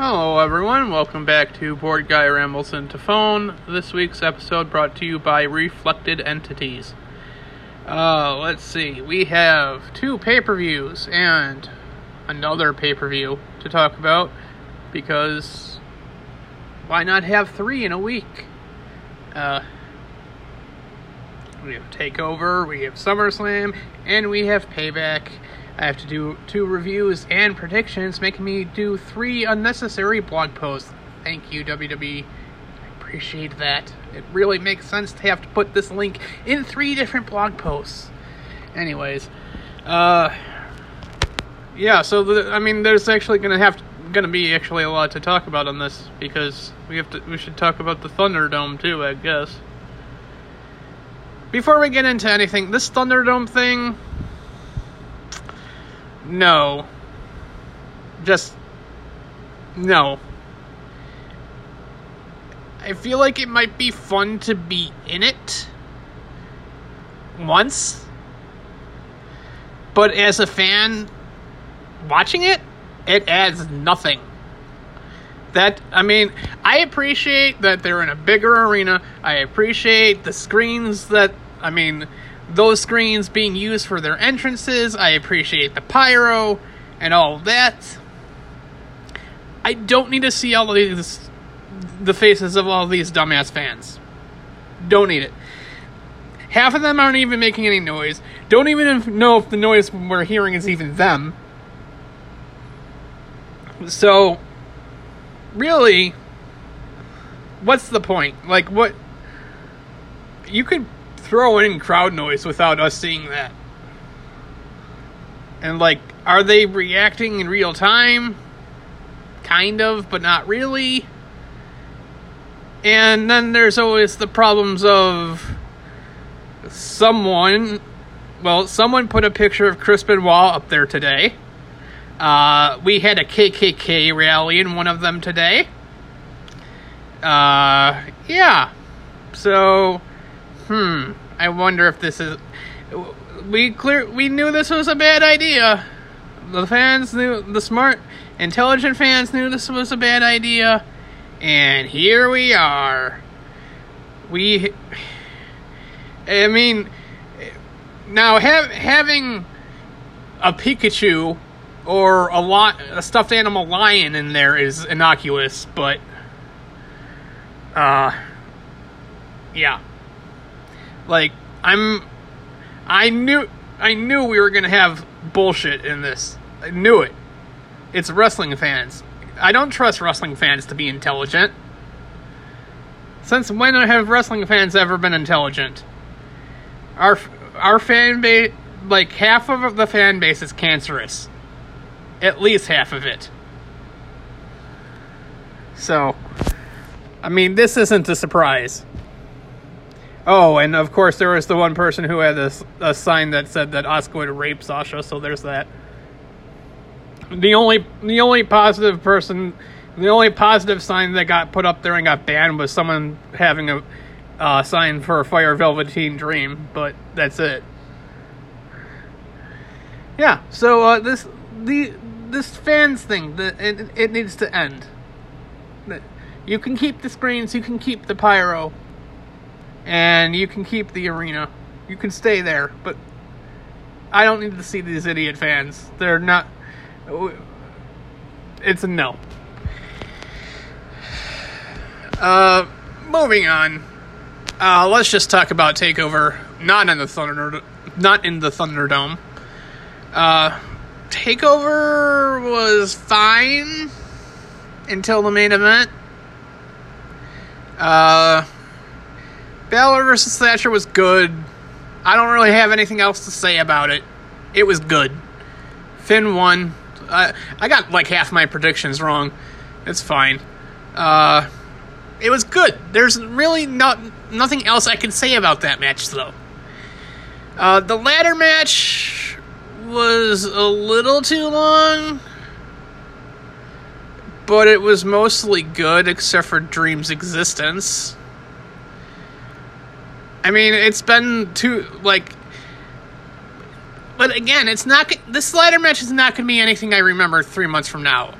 Hello, everyone. Welcome back to Board Guy Rambles into Phone. This week's episode brought to you by Reflected Entities. Uh, let's see. We have two pay per views and another pay per view to talk about because why not have three in a week? Uh, we have Takeover, we have SummerSlam, and we have Payback. I have to do two reviews and predictions, making me do three unnecessary blog posts. Thank you, WWE. I appreciate that. It really makes sense to have to put this link in three different blog posts. Anyways, uh, yeah. So the, I mean, there's actually gonna have gonna be actually a lot to talk about on this because we have to. We should talk about the Thunderdome too, I guess. Before we get into anything, this Thunderdome thing no. Just no. I feel like it might be fun to be in it once. But as a fan watching it, it adds nothing. That I mean, I appreciate that they're in a bigger arena. I appreciate the screens that I mean, those screens being used for their entrances. I appreciate the pyro and all that. I don't need to see all of these the faces of all these dumbass fans. Don't need it. Half of them aren't even making any noise. Don't even know if the noise we're hearing is even them. So, really, what's the point? Like, what? You could throw in crowd noise without us seeing that. And like, are they reacting in real time? Kind of, but not really. And then there's always the problems of someone. Well, someone put a picture of Crispin Wall up there today. Uh, we had a KKK rally in one of them today. Uh, yeah. So, hmm, I wonder if this is. We clear. We knew this was a bad idea. The fans knew. The smart, intelligent fans knew this was a bad idea, and here we are. We. I mean, now have, having a Pikachu or a lot a stuffed animal lion in there is innocuous, but uh yeah. Like I'm I knew I knew we were to have bullshit in this. I knew it. It's wrestling fans. I don't trust wrestling fans to be intelligent. Since when have wrestling fans ever been intelligent? Our our fan base like half of the fan base is cancerous. At least half of it. So, I mean, this isn't a surprise. Oh, and of course there was the one person who had a, a sign that said that Asuka would rape Sasha, so there's that. The only the only positive person, the only positive sign that got put up there and got banned was someone having a uh, sign for Fire Velveteen Dream, but that's it. Yeah, so uh, this the this fans thing, the, it, it needs to end. You can keep the screens, you can keep the pyro, and you can keep the arena. You can stay there, but I don't need to see these idiot fans. They're not. It's a no. Uh, moving on. Uh, let's just talk about Takeover. Not in the Thunder, not in the Thunderdome. Uh, Takeover was fine until the main event. Uh Balor versus Thatcher was good. I don't really have anything else to say about it. It was good. Finn won. Uh, I got like half my predictions wrong. It's fine. Uh, it was good. There's really not nothing else I can say about that match though. Uh, the ladder match was a little too long, but it was mostly good except for Dream's existence. I mean, it's been too like. But again, it's not. the slider match is not going to be anything I remember three months from now.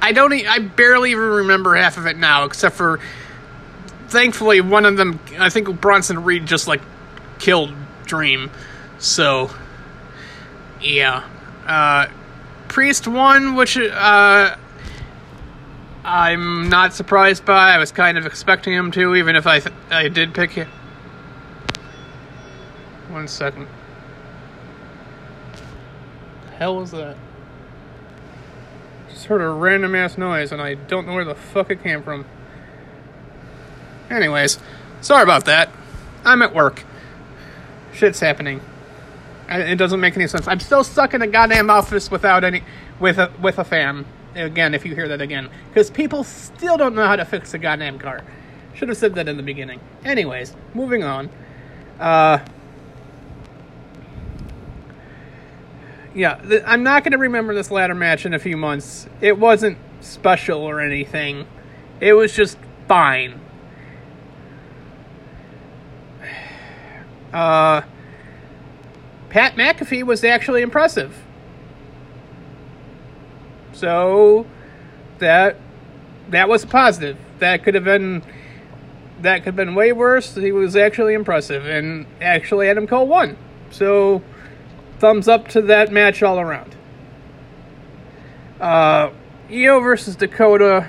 I don't. I barely even remember half of it now, except for thankfully one of them. I think Bronson Reed just like killed Dream. So yeah, uh, Priest won, which uh, I'm not surprised by. I was kind of expecting him to, even if I th- I did pick him. One second. The hell was that? Just heard a random ass noise and I don't know where the fuck it came from. Anyways, sorry about that. I'm at work. Shit's happening. It doesn't make any sense. I'm still stuck in a goddamn office without any with a with a fan. Again, if you hear that again, because people still don't know how to fix a goddamn car. Should have said that in the beginning. Anyways, moving on. Uh, yeah, I'm not going to remember this ladder match in a few months. It wasn't special or anything. It was just fine. Uh, Pat McAfee was actually impressive. So that that was positive. That could have been that could have been way worse. He was actually impressive, and actually Adam Cole won. So thumbs up to that match all around. Uh, Io versus Dakota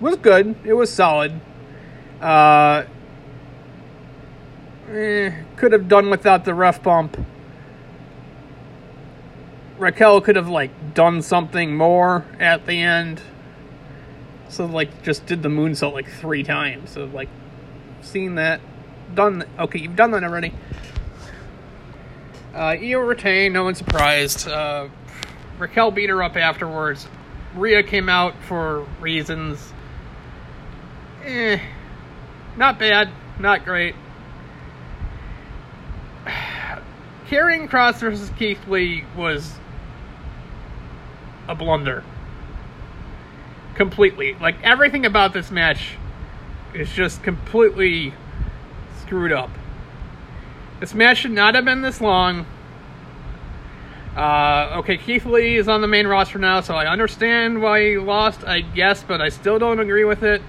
was good. It was solid. Uh, eh, could have done without the rough bump. Raquel could have like done something more at the end. So like just did the moonsault like three times. So like seen that. Done okay, you've done that already. Uh Io retained, no one surprised. Uh Raquel beat her up afterwards. Rhea came out for reasons. Eh. Not bad, not great. Karrion Kross versus Keith Lee was a blunder. Completely. Like everything about this match is just completely screwed up. This match should not have been this long. Uh, okay, Keith Lee is on the main roster now, so I understand why he lost, I guess, but I still don't agree with it.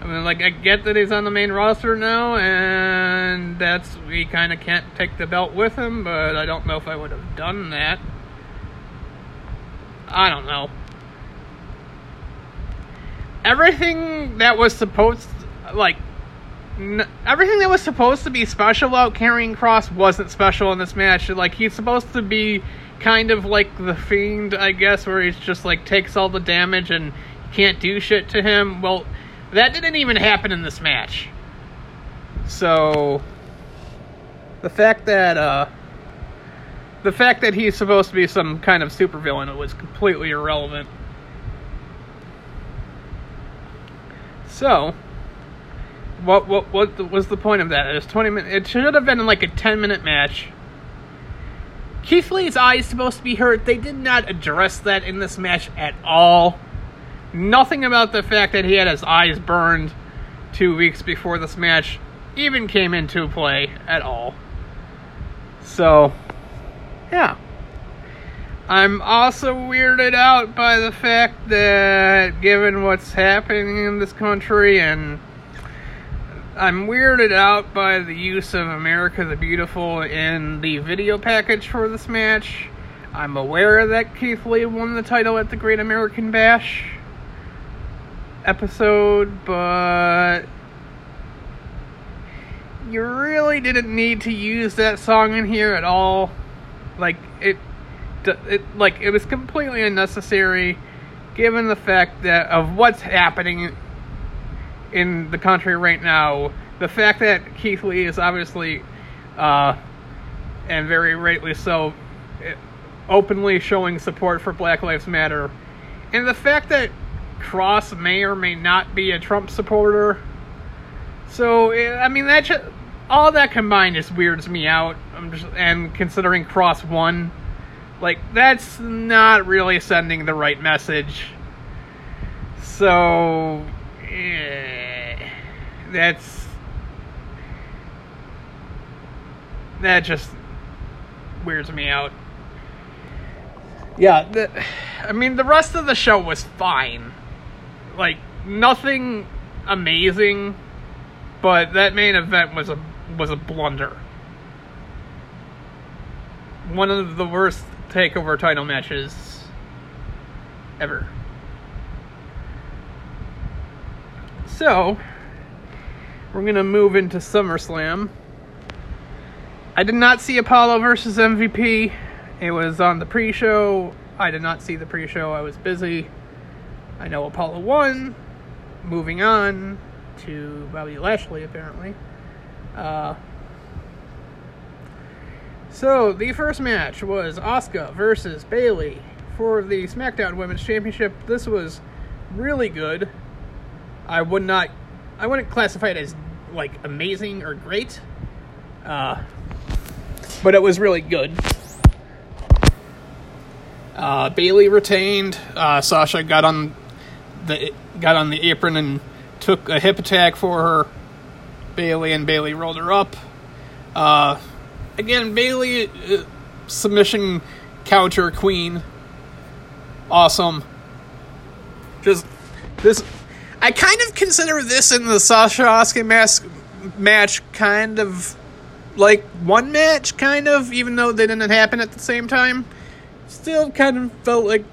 I mean, like, I get that he's on the main roster now, and that's, we kind of can't take the belt with him, but I don't know if I would have done that. I don't know. Everything that was supposed, like, n- everything that was supposed to be special about Karrion Kross wasn't special in this match. Like, he's supposed to be kind of like the Fiend, I guess, where he's just like takes all the damage and can't do shit to him. Well, that didn't even happen in this match. So, the fact that, uh, the fact that he's supposed to be some kind of supervillain was completely irrelevant. So, what what what was the point of that? It was twenty minutes. It should have been like a ten minute match. Keith Lee's eye is supposed to be hurt. They did not address that in this match at all. Nothing about the fact that he had his eyes burned two weeks before this match even came into play at all. So, yeah. I'm also weirded out by the fact that, given what's happening in this country, and I'm weirded out by the use of America the Beautiful in the video package for this match. I'm aware that Keith Lee won the title at the Great American Bash episode, but you really didn't need to use that song in here at all. Like it, it like it was completely unnecessary, given the fact that of what's happening in the country right now. The fact that Keith Lee is obviously, uh, and very rightly so, openly showing support for Black Lives Matter, and the fact that Kross may or may not be a Trump supporter. So I mean that just, all that combined just weirds me out. I'm just and considering Kross won, like that's not really sending the right message. So eh, that's that just weirds me out. yeah, the, I mean the rest of the show was fine. Like nothing amazing, but that main event was a was a blunder. One of the worst takeover title matches ever. So, we're going to move into SummerSlam. I did not see Apollo versus MVP. It was on the pre show. I did not see the pre show. I was busy. I know Apollo won. Moving on to Bobby Lashley, apparently. Uh, so, the first match was Asuka versus Bayley for the SmackDown Women's Championship. This was really good. I would not, I wouldn't classify it as like amazing or great, uh, but it was really good. Uh, Bayley retained. Uh, Sasha got on the got on the apron and took a hip attack for her. Bayley and Bayley rolled her up. Uh, again, Bayley uh, submission counter queen. Awesome. Just this I kind of consider this in the Sasha Asuka mask match kind of like one match, kind of, even though they didn't happen at the same time. Still kind of felt like,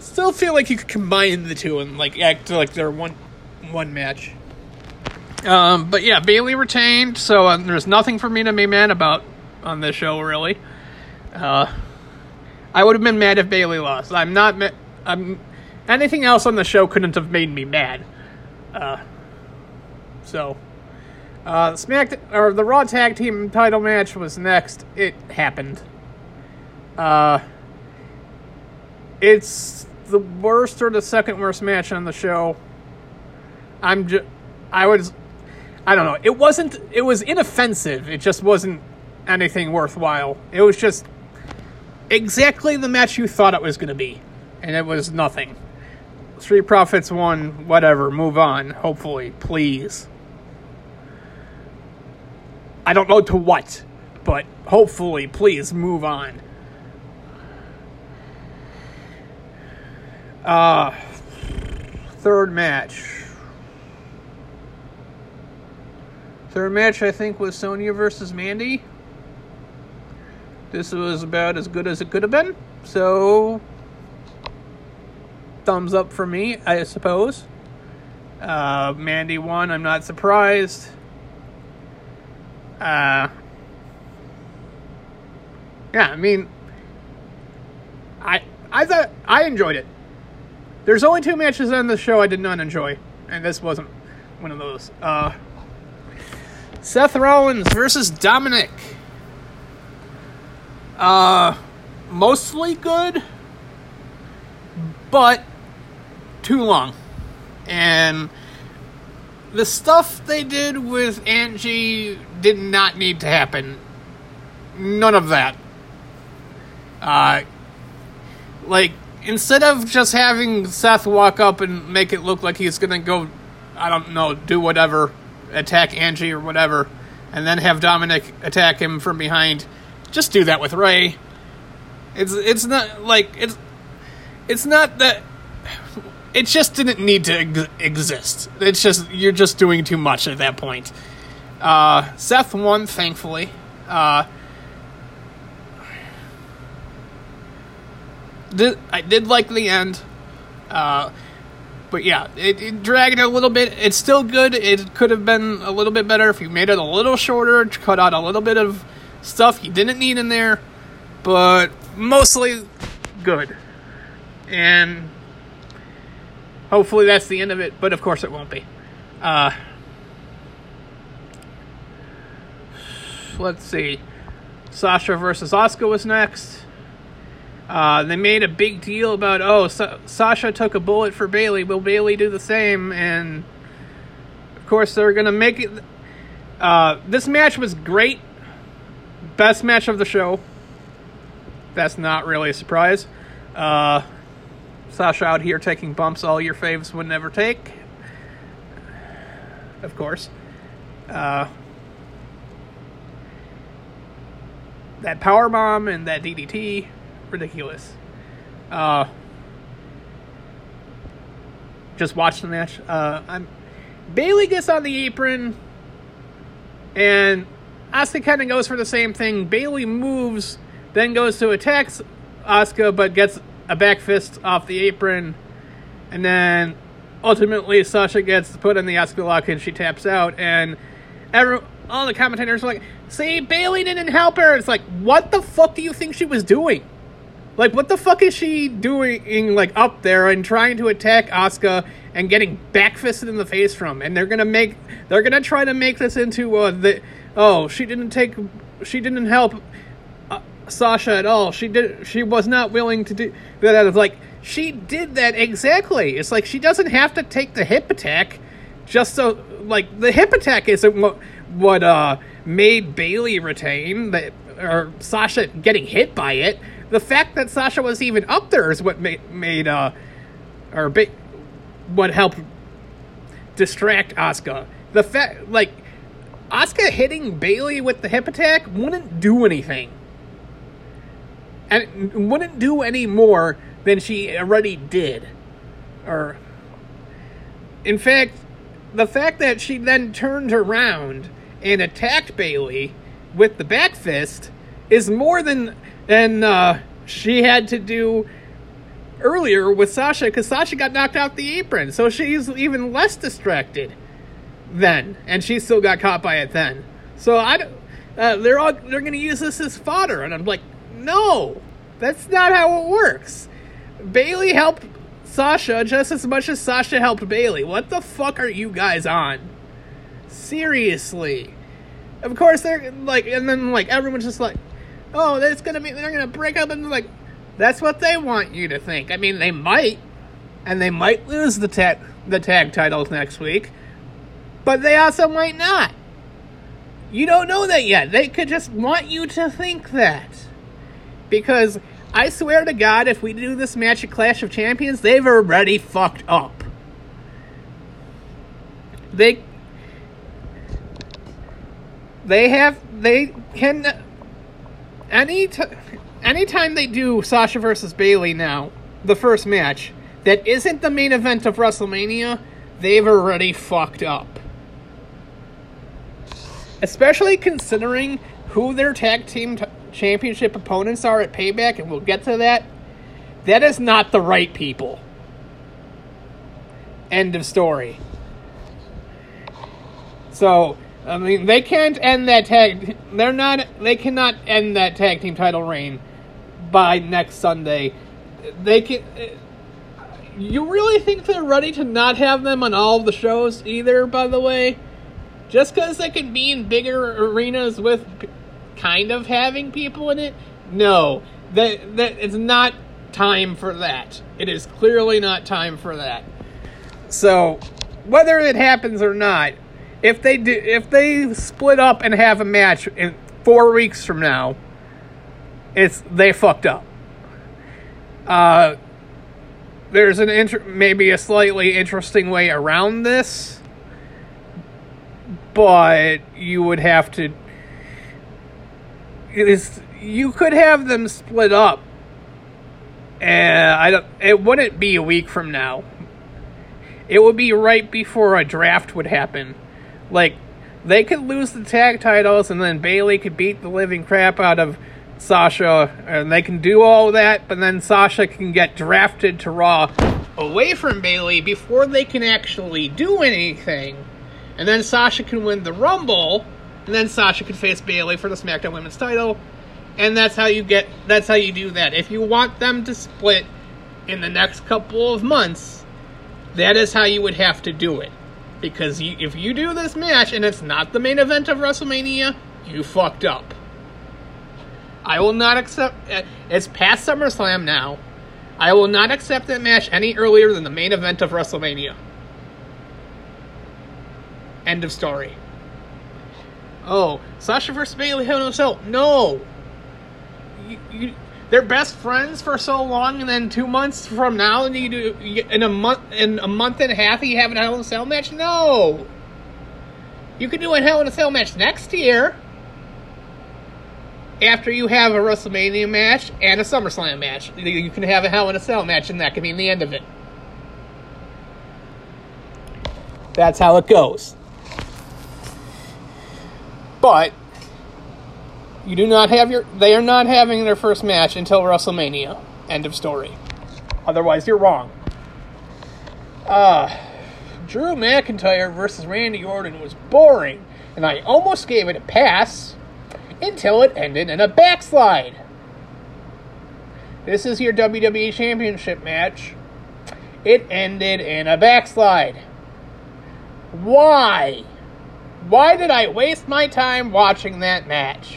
still feel like you could combine the two and like act like they're one one match. Um, but yeah, Bayley retained, so uh, there's nothing for me to be mad about on this show, really. Uh, I would have been mad if Bayley lost. I'm not. Ma- I'm anything else on the show couldn't have made me mad. Uh, so, uh, Smack or the Raw Tag Team Title match was next. It happened. Uh, it's the worst or the second worst match on the show. I'm just, I was, I don't know. It wasn't. It was inoffensive. It just wasn't anything worthwhile. It was just exactly the match you thought it was going to be, and it was nothing. Street Profits won, whatever, move on, hopefully, please. I don't know to what, but hopefully, please move on. Uh, third match. Third match, I think, was Sonya versus Mandy. This was about as good as it could have been, so thumbs up for me, I suppose. Uh, Mandy won. I'm not surprised. Uh, yeah, I mean, I I thought I enjoyed it. There's only two matches on the show I did not enjoy, and this wasn't one of those. Uh, Seth Rollins versus Dominik. Uh, mostly good, but too long. And the stuff they did with Angie did not need to happen. None of that. Uh, like, instead of just having Seth walk up and make it look like he's gonna go, I don't know, do whatever, attack Angie or whatever, and then have Dominik attack him from behind, just do that with Rey. It's it's not like it's it's not that it just didn't need to ex- exist. It's just you're just doing too much at that point. Uh, Seth won, thankfully. Uh, did, I did like the end, uh, but yeah, it, it dragged a little bit. It's still good. It could have been a little bit better if you made it a little shorter, cut out a little bit of stuff you didn't need in there, but mostly good. And Hopefully that's the end of it, but of course it won't be. Uh, let's see. Sasha versus Asuka was next. Uh, they made a big deal about, oh, Sa- Sasha took a bullet for Bayley. Will Bayley do the same? And of course, they're to make it. Uh, this match was great. Best match of the show. That's not really a surprise. Uh, Sasha out here taking bumps all your faves would never take. Of course. Uh, that power bomb and that DDT ridiculous. Uh, just watch the match. Uh, I'm Bayley gets on the apron, and Asuka kind of goes for the same thing. Bayley moves, then goes to attack Asuka, but gets a back fist off the apron, and then ultimately Sasha gets put in the Asuka lock and she taps out, and every, all the commentators are like, "See, Bayley didn't help her." It's like, what the fuck do you think she was doing? Like, what the fuck is she doing, like, up there and trying to attack Asuka and getting backfisted in the face from? And they're gonna make, they're gonna try to make this into uh, the, oh, she didn't take, she didn't help Sasha at all. She did, she was not willing to do that. It's like she did that exactly. It's like she doesn't have to take the hip attack, just so like the hip attack isn't what what uh made Bayley retain that or Sasha getting hit by it the fact that Sasha was even up there is what made, made uh, or ba- what helped distract Asuka. The fact, like, Asuka hitting Bayley with the hip attack wouldn't do anything, and wouldn't do any more than she already did. Or, in fact, the fact that she then turned around and attacked Bayley with the back fist is more than than uh, she had to do earlier with Sasha because Sasha got knocked out the apron, so she's even less distracted then, and she still got caught by it then. So I, uh, they're all they're going to use this as fodder, and I'm like, no, that's not how it works. Bayley helped Sasha just as much as Sasha helped Bayley. What the fuck are you guys on? Seriously. Of course they're like, and then like everyone's just like, oh, it's gonna be they're gonna break up and like that's what they want you to think. I mean, they might, and they might lose the tag the tag titles next week, but they also might not. You don't know that yet. They could just want you to think that. Because I swear to God, if we do this match at Clash of Champions, they've already fucked up. They they have they can any t- anytime they do Sasha versus Bayley now, the first match that isn't the main event of WrestleMania, they've already fucked up. Especially considering who their tag team t- championship opponents are at Payback, and we'll get to that. That is not the right people. End of story. So I mean, they can't end that tag. They're not. They cannot end that tag team title reign by next Sunday. They can. Uh, you really think they're ready to not have them on all of the shows either? By the way, just because they can be in bigger arenas with kind of having people in it, no, that that it's not time for that. It is clearly not time for that. So, whether it happens or not, if they do, if they split up and have a match in four weeks from now, it's they fucked up. Uh, there's an inter- maybe a slightly interesting way around this, but you would have to. Is you could have them split up, and I don't. It wouldn't be a week from now. It would be right before a draft would happen like, they could lose the tag titles and then Bayley could beat the living crap out of Sasha, and they can do all that, but then Sasha can get drafted to Raw away from Bayley before they can actually do anything. And then Sasha can win the Rumble, and then Sasha could face Bayley for the SmackDown Women's title. And that's how you get that's how you do that. If you want them to split in the next couple of months, that is how you would have to do it. Because you, if you do this match and it's not the main event of WrestleMania, you fucked up. I will not accept. Uh, it's past SummerSlam now. I will not accept that match any earlier than the main event of WrestleMania. End of story. Oh, Sasha versus Bayley Hell in a Cell. No. You, you, they're best friends for so long, and then two months from now, and you do in a month in a month and a half, you have a Hell in a Cell match. No, you could do a Hell in a Cell match next year. after you have a WrestleMania match and a SummerSlam match. You can have a Hell in a Cell match, and that can be the end of it. That's how it goes. But you do not have your. They are not having their first match until WrestleMania. End of story. Otherwise, you're wrong. Uh, Drew McIntyre versus Randy Orton was boring, and I almost gave it a pass until it ended in a backslide. This is your WWE Championship match. It ended in a backslide. Why? Why did I waste my time watching that match?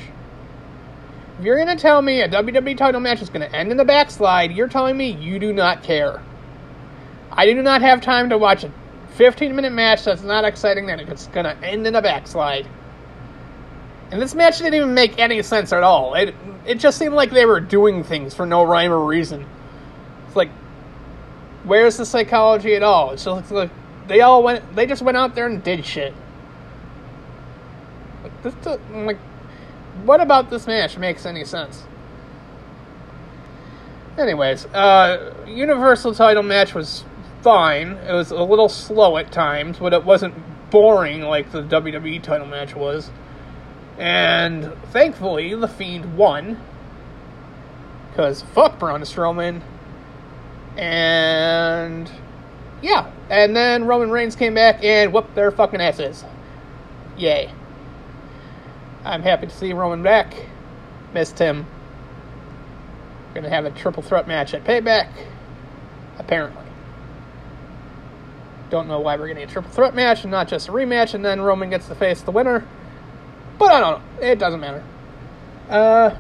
If you're going to tell me a WWE title match is going to end in a backslide, you're telling me you do not care. I do not have time to watch a 15 minute match that's not exciting that it's going to end in a backslide. And this match didn't even make any sense at all. It it just seemed like they were doing things for no rhyme or reason. It's like, where's the psychology at all? It's just like they all went. They just went out there and did shit. This, like, what about this match makes any sense? Anyways, uh, Universal title match was fine. It was a little slow at times, but it wasn't boring like the WWE title match was. And thankfully, The Fiend won. Because fuck Braun Strowman. And yeah. And then Roman Reigns came back and whooped their fucking asses. Yay. I'm happy to see Roman back. Missed him. Gonna have a triple threat match at Payback. Apparently. Don't know why we're getting a triple threat match and not just a rematch, and then Roman gets to face the winner. But I don't know. It doesn't matter. Uh,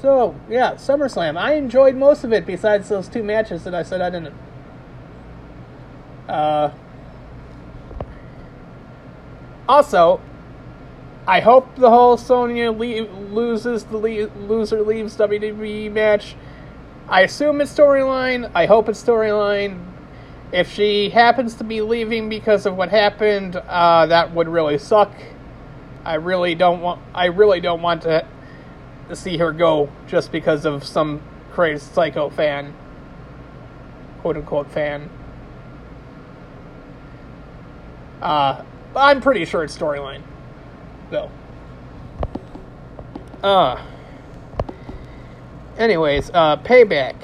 so yeah, SummerSlam. I enjoyed most of it, besides those two matches that I said I didn't. Uh. Also, I hope the whole Sonya loses the loser leaves WWE match. I assume it's storyline. I hope it's storyline. If she happens to be leaving because of what happened, uh, that would really suck. I really don't want. I really don't want to, to see her go just because of some crazy psycho fan, quote unquote fan. Uh, I'm pretty sure it's storyline, though. Uh. Anyways, uh, payback.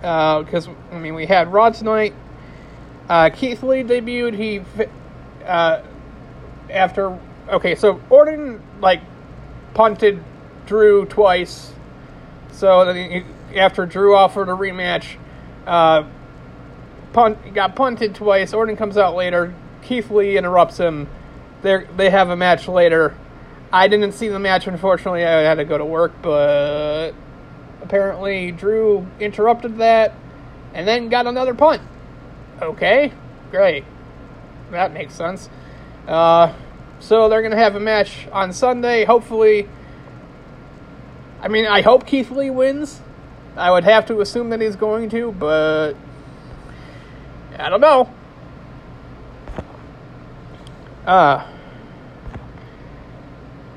Because uh, I mean, we had Raw tonight. Uh, Keith Lee debuted. He, uh, after okay, so Orton like punted Drew twice. So then he, after Drew offered a rematch, uh, punt got punted twice. Orton comes out later. Keith Lee interrupts him. They they have a match later. I didn't see the match, unfortunately. I had to go to work, but apparently Drew interrupted that and then got another punt. Okay, great. That makes sense. Uh, so they're going to have a match on Sunday. Hopefully, I mean, I hope Keith Lee wins. I would have to assume that he's going to, but I don't know. Uh,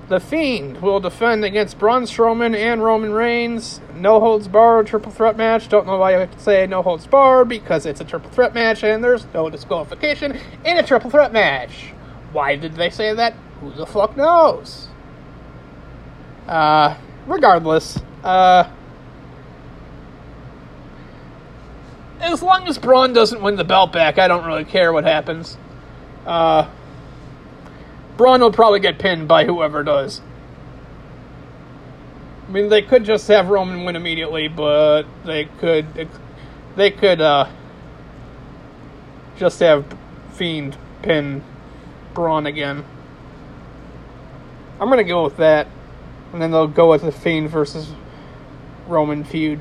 the Fiend will defend against Braun Strowman and Roman Reigns. No holds barred, triple threat match. Don't know why I have to say no holds barred because it's a triple threat match and there's no disqualification in a triple threat match. Why did they say that? Who the fuck knows? Uh, regardless, uh, as long as Braun doesn't win the belt back, I don't really care what happens. Uh, Braun will probably get pinned by whoever does. I mean, they could just have Roman win immediately, but they could, they could, uh, just have Fiend pin Braun again. I'm gonna go with that, and then they'll go with the Fiend versus Roman feud.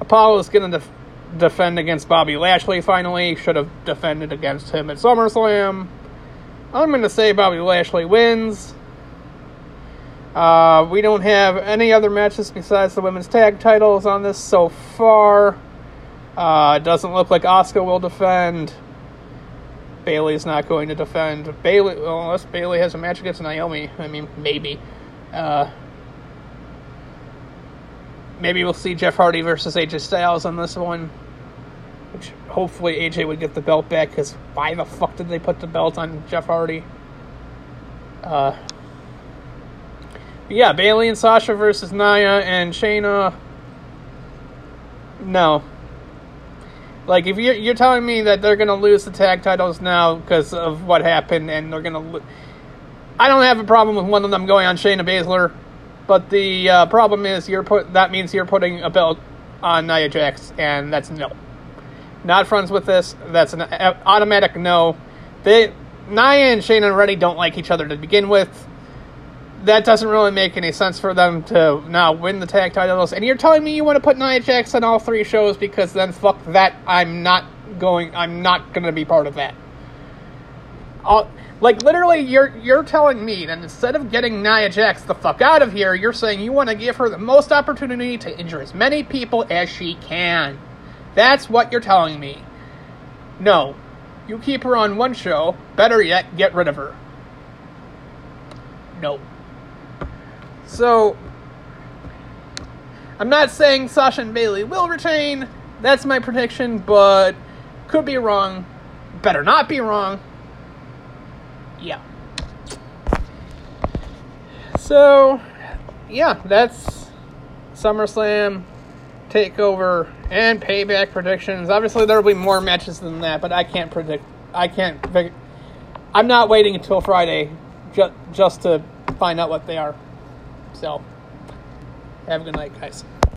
Apollo is gonna def- defend against Bobby Lashley. Finally, should have defended against him at SummerSlam. I'm gonna say Bobby Lashley wins. Uh, we don't have any other matches besides the women's tag titles on this so far. Uh, it doesn't look like Asuka will defend. Bayley's not going to defend. Bayley, well, unless Bayley has a match against Naomi. I mean, maybe. Uh, maybe we'll see Jeff Hardy versus AJ Styles on this one. Which hopefully AJ would get the belt back because why the fuck did they put the belt on Jeff Hardy? Uh, yeah, Bayley and Sasha versus Nia and Shayna. No. Like if you're you're telling me that they're gonna lose the tag titles now because of what happened and they're gonna, lo- I don't have a problem with one of them going on Shayna Baszler, but the uh, problem is you're put that means you're putting a belt on Nia Jax and that's no. Not friends with this. That's an automatic no. They Nia and Shayna already don't like each other to begin with that doesn't really make any sense for them to now win the tag titles. And you're telling me you want to put Nia Jax on all three shows because then fuck that. I'm not going. I'm not going to be part of that. I'll, like literally, you're you're telling me that instead of getting Nia Jax the fuck out of here, you're saying you want to give her the most opportunity to injure as many people as she can. That's what you're telling me. No, you keep her on one show. Better yet, get rid of her. No. So, I'm not saying Sasha and Bayley will retain. That's my prediction, but could be wrong. Better not be wrong. Yeah. So, yeah, that's SummerSlam, Takeover, and Payback predictions. Obviously, there will be more matches than that, but I can't predict. I can't. I'm not waiting until Friday ju- just to find out what they are. So, have a good night, guys.